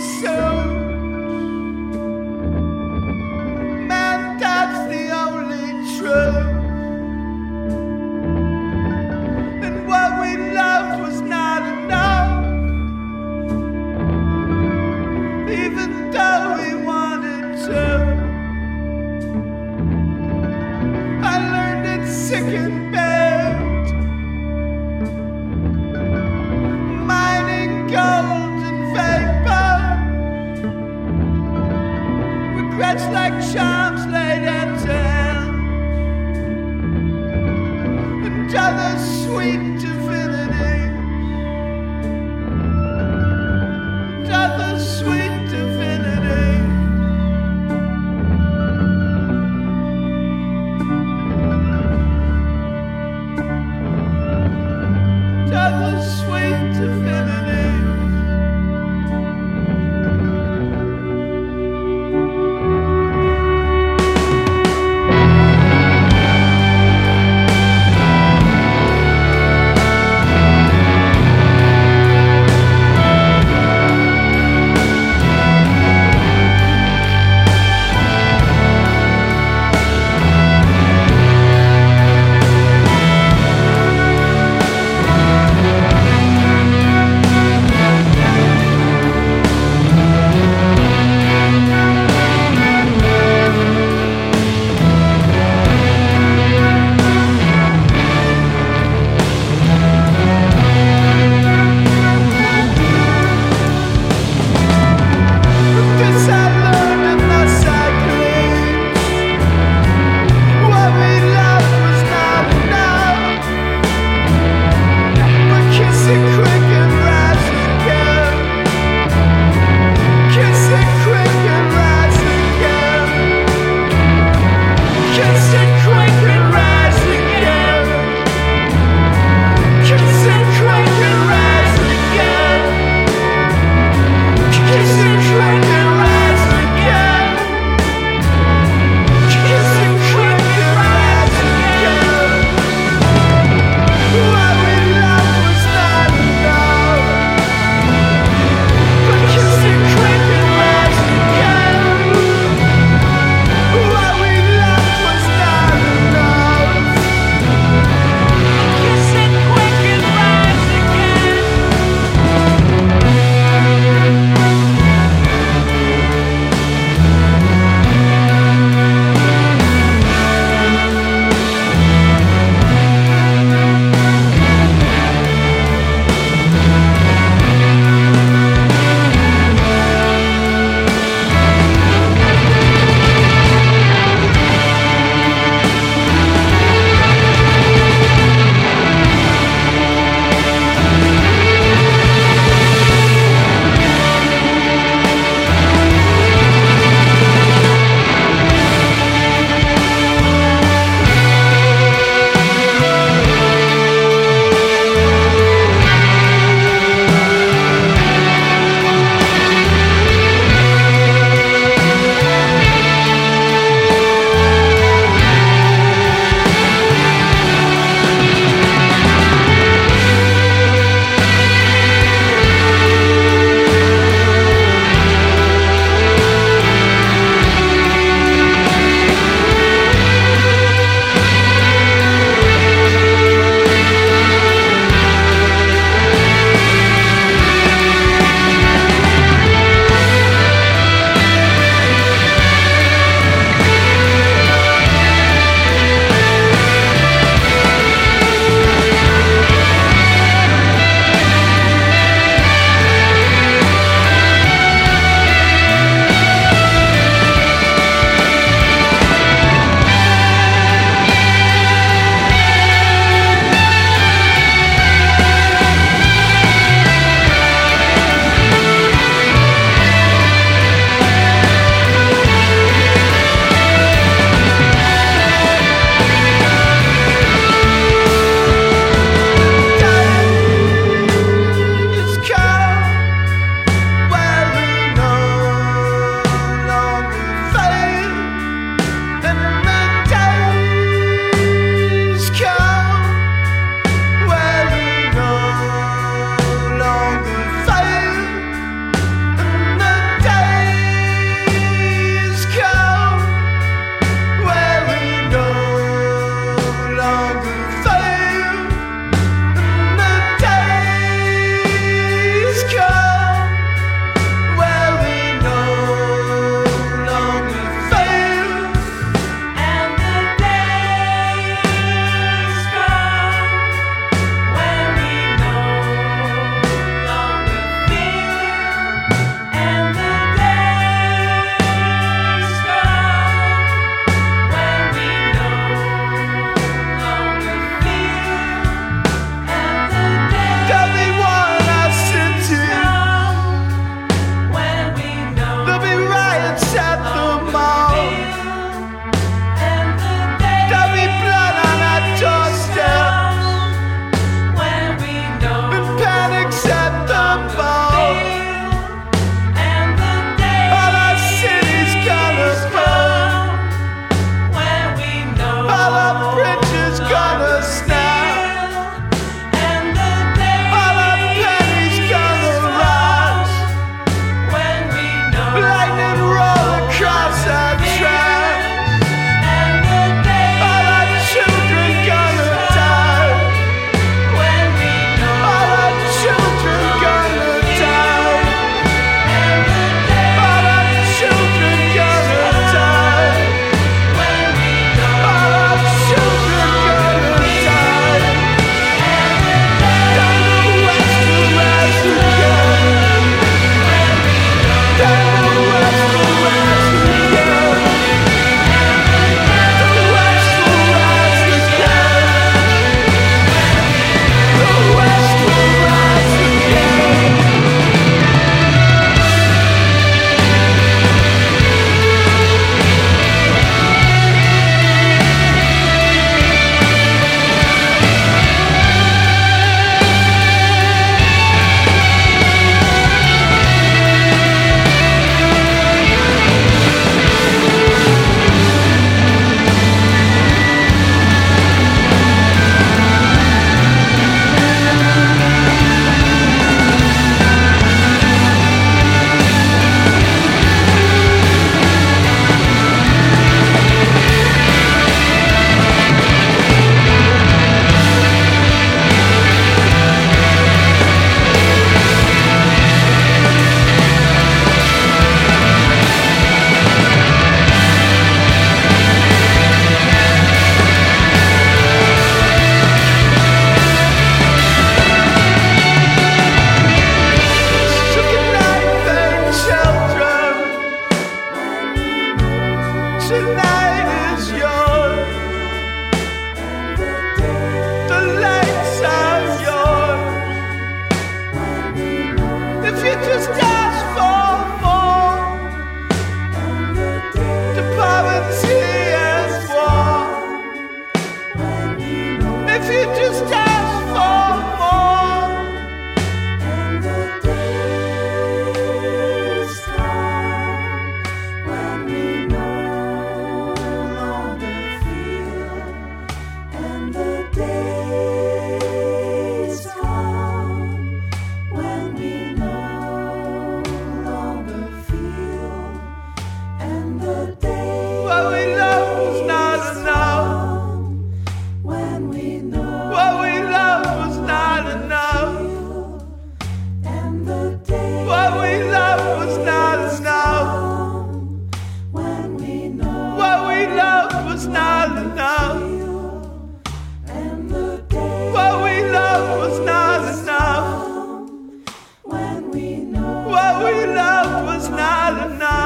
so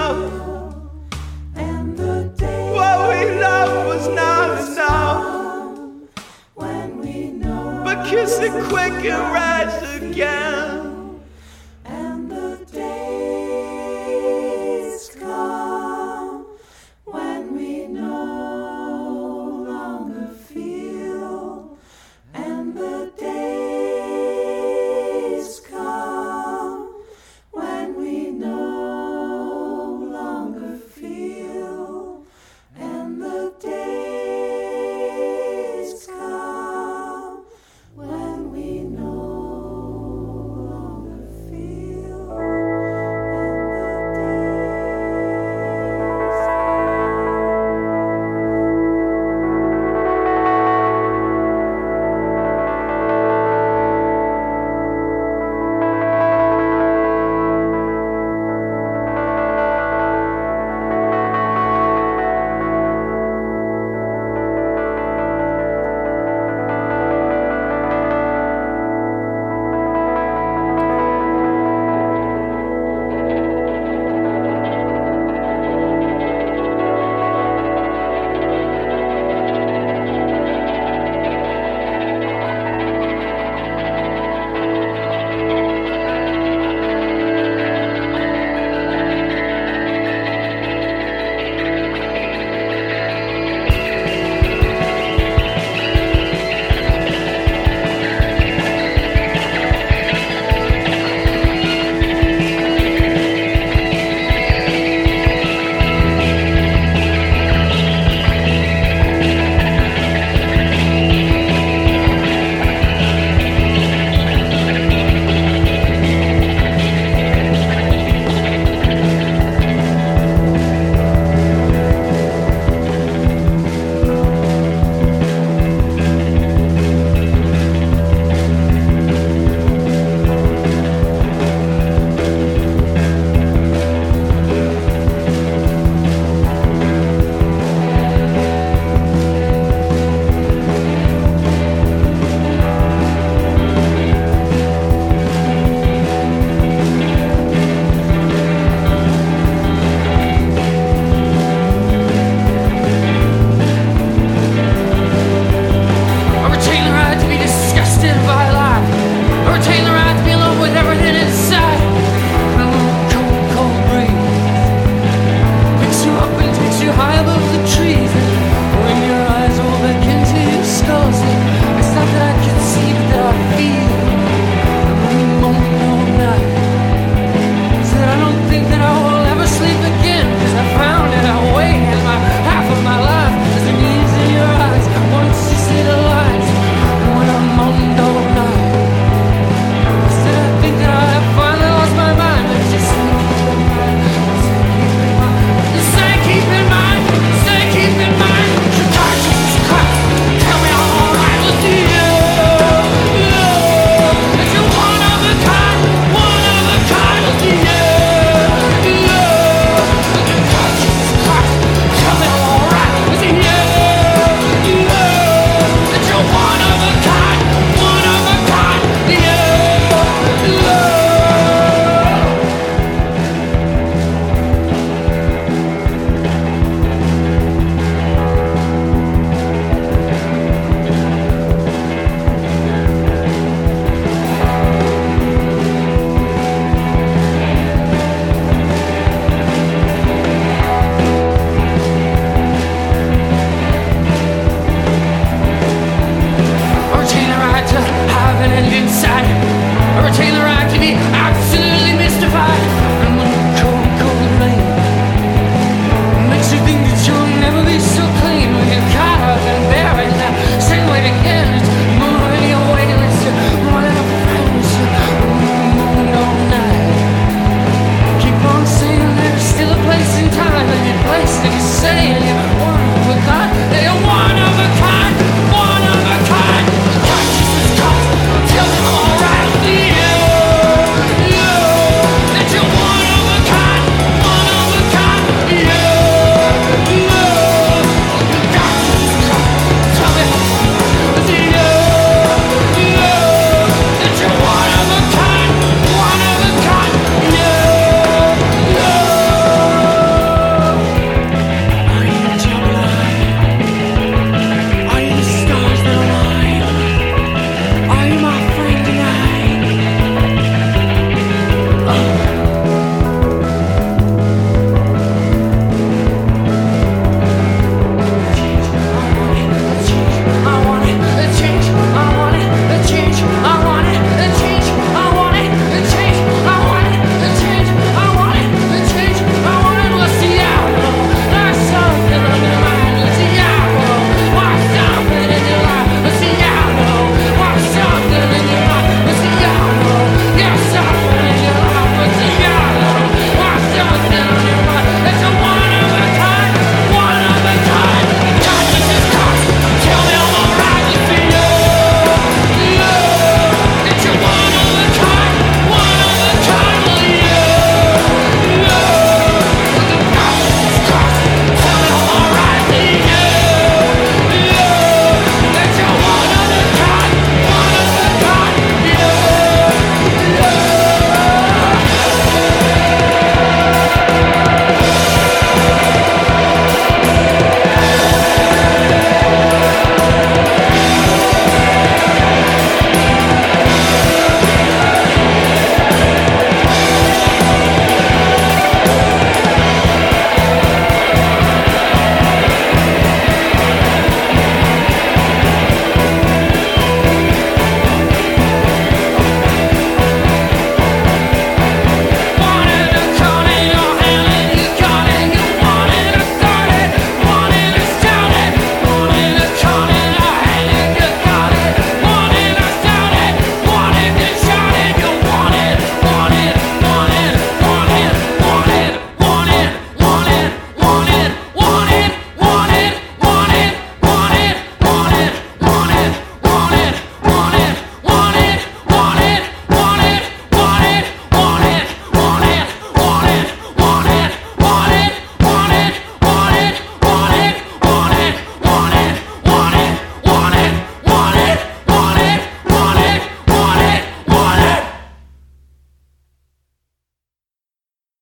love. And the day what we love was not enough. When we know but kiss it quick and rise again.